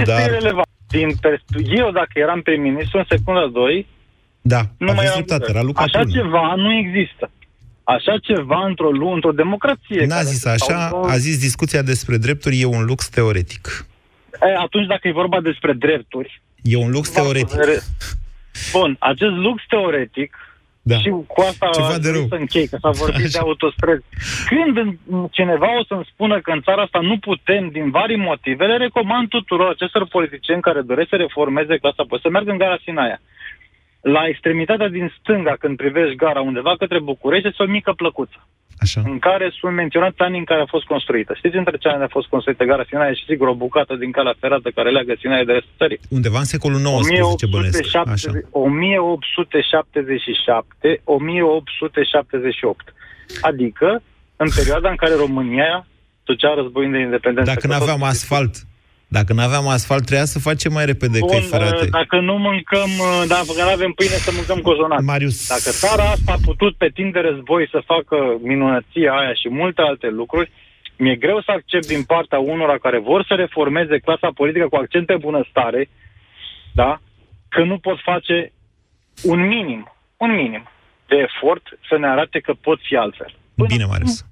Este dar... irelevant. Din persp- eu, dacă eram prim-ministru, în secunda 2, Da, nu mai aveți eram dreptate, guvern. era Luca Așa Prună. ceva nu există. Așa ceva într-o, lu- într-o democrație. N-a care zis se- așa, sau- a zis discuția despre drepturi e un lux teoretic. E, atunci, dacă e vorba despre drepturi, E un lux teoretic. Bun, acest lux teoretic, Da. și cu asta Ceva aș de dori rău. să închei, că s-a vorbit de Așa. autostrăzi. Când în- cineva o să-mi spună că în țara asta nu putem, din vari motive, le recomand tuturor acestor politicieni care doresc să reformeze clasa, păi să meargă în gara Sinaia. La extremitatea din stânga, când privești gara undeva către București, este o mică plăcuță. Așa. În care sunt menționați anii în care a fost construită. Știți între ce ani a fost construită gara Sinaia și sigur o bucată din calea ferată care leagă Sinaia de restul țării. Undeva în secolul XIX, bănesc. 1877, 1878. Adică în perioada în care România ducea războiul de independență. Dacă nu aveam asfalt, dacă nu aveam asfalt, trebuia să facem mai repede Bun, căi ferate. uh, Dacă nu mâncăm, uh, dacă nu avem pâine, să mâncăm cozonac. Marius. Dacă țara asta a putut pe timp de război să facă minunăția aia și multe alte lucruri, mi-e greu să accept din partea unora care vor să reformeze clasa politică cu accent pe bunăstare, da? că nu pot face un minim, un minim de efort să ne arate că pot fi altfel. Bine, Marius.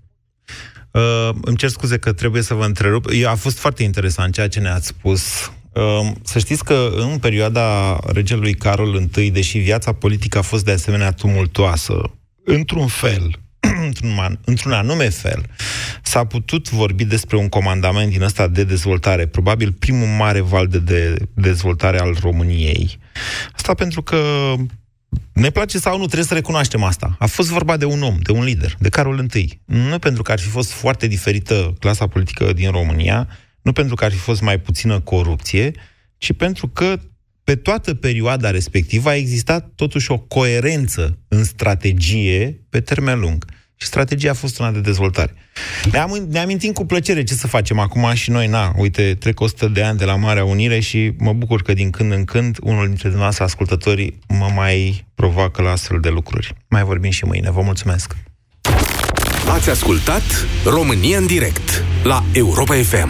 Uh, îmi cer scuze că trebuie să vă întrerup. E- A fost foarte interesant ceea ce ne-ați spus. Uh, să știți că în perioada regelui Carol I, deși viața politică a fost de asemenea tumultoasă, într-un fel, într-un, man- într-un anume fel, s-a putut vorbi despre un comandament din ăsta de dezvoltare, probabil primul mare val de, de dezvoltare al României. Asta pentru că ne place sau nu, trebuie să recunoaștem asta. A fost vorba de un om, de un lider, de Carol I. Nu pentru că ar fi fost foarte diferită clasa politică din România, nu pentru că ar fi fost mai puțină corupție, ci pentru că pe toată perioada respectivă a existat totuși o coerență în strategie pe termen lung. Și strategia a fost una de dezvoltare. Ne, am, ne amintim cu plăcere ce să facem acum și noi, na, uite, trec 100 de ani de la Marea Unire și mă bucur că din când în când unul dintre dumneavoastră ascultătorii mă mai provoacă la astfel de lucruri. Mai vorbim și mâine. Vă mulțumesc! Ați ascultat România în direct la Europa FM.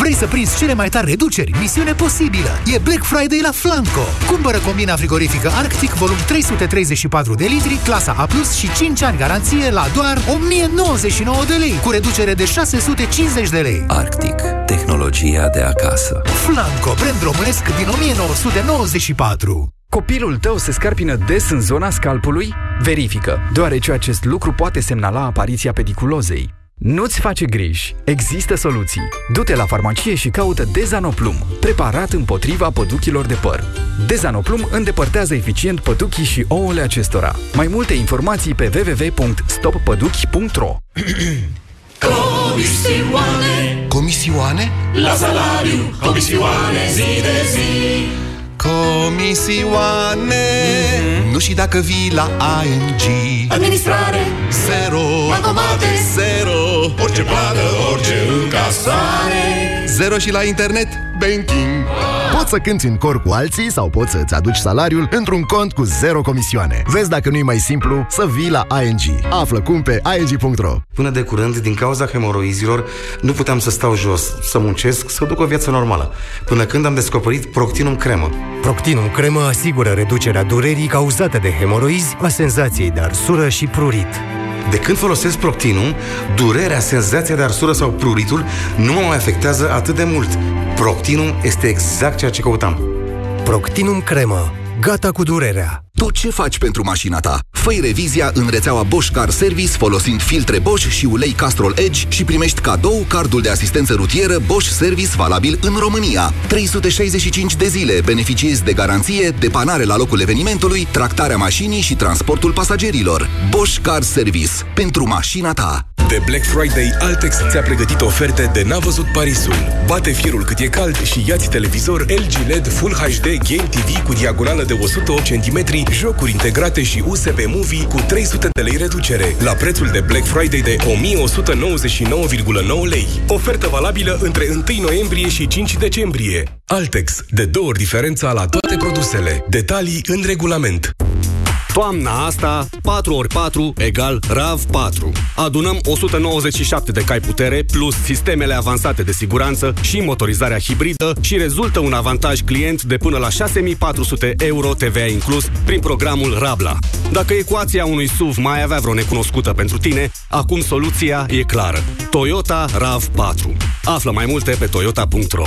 Vrei să prinzi cele mai tari reduceri? Misiune posibilă! E Black Friday la Flanco! Cumpără combina frigorifică Arctic volum 334 de litri, clasa A+, și 5 ani garanție la doar 1099 de lei, cu reducere de 650 de lei. Arctic. Tehnologia de acasă. Flanco, brand românesc din 1994. Copilul tău se scarpină des în zona scalpului? Verifică, deoarece acest lucru poate semnala apariția pediculozei. Nu-ți face griji. Există soluții. Du-te la farmacie și caută Dezanoplum, preparat împotriva păduchilor de păr. Dezanoplum îndepărtează eficient păduchii și ouăle acestora. Mai multe informații pe www.stoppăduchi.ro Comisioane Comisioane? La salariu Comisioane zi de zi Comisioane. Nu și dacă vii la ING Administrare Zero. Bancomate Zero. Orice plată, orice încasare. Zero și la internet banking. Poți să cânti în cor cu alții sau poți să-ți aduci salariul într-un cont cu zero comisioane. Vezi dacă nu-i mai simplu să vii la ING. Află cum pe ing.ro Până de curând, din cauza hemoroizilor, nu puteam să stau jos, să muncesc, să duc o viață normală. Până când am descoperit Proctinum cremă. Proctinum cremă asigură reducerea durerii cauzate de hemoroizi, a senzației de arsură și prurit. De când folosesc Proctinum, durerea, senzația de arsură sau pruritul nu mă mai afectează atât de mult. Proctinum este exact ceea ce căutam. Proctinum cremă. Gata cu durerea. Tu ce faci pentru mașina ta? fă revizia în rețeaua Bosch Car Service folosind filtre Bosch și ulei Castrol Edge și primești cadou cardul de asistență rutieră Bosch Service valabil în România. 365 de zile beneficiezi de garanție, depanare la locul evenimentului, tractarea mașinii și transportul pasagerilor. Bosch Car Service. Pentru mașina ta. De Black Friday, Altex ți-a pregătit oferte de n-a văzut Parisul. Bate firul cât e cald și ia televizor LG LED Full HD Game TV cu diagonală de 108 cm, jocuri integrate și USB Movie cu 300 de lei reducere, la prețul de Black Friday de 1199,9 lei. Ofertă valabilă între 1 noiembrie și 5 decembrie. Altex, de două ori diferența la toate produsele. Detalii în regulament. Toamna asta, 4 ori 4 egal RAV4. Adunăm 197 de cai putere, plus sistemele avansate de siguranță și motorizarea hibridă și rezultă un avantaj client de până la 6400 euro TVA inclus prin programul Rabla. Dacă ecuația unui SUV mai avea vreo necunoscută pentru tine, acum soluția e clară. Toyota RAV4. Află mai multe pe toyota.ro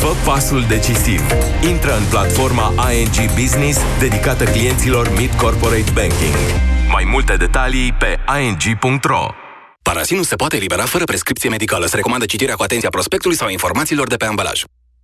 Fă pasul decisiv. Intră în platforma ING Business dedicată clienților Mid Corporate Banking. Mai multe detalii pe ing.ro Parasinul se poate elibera fără prescripție medicală. Se recomandă citirea cu atenția prospectului sau informațiilor de pe ambalaj.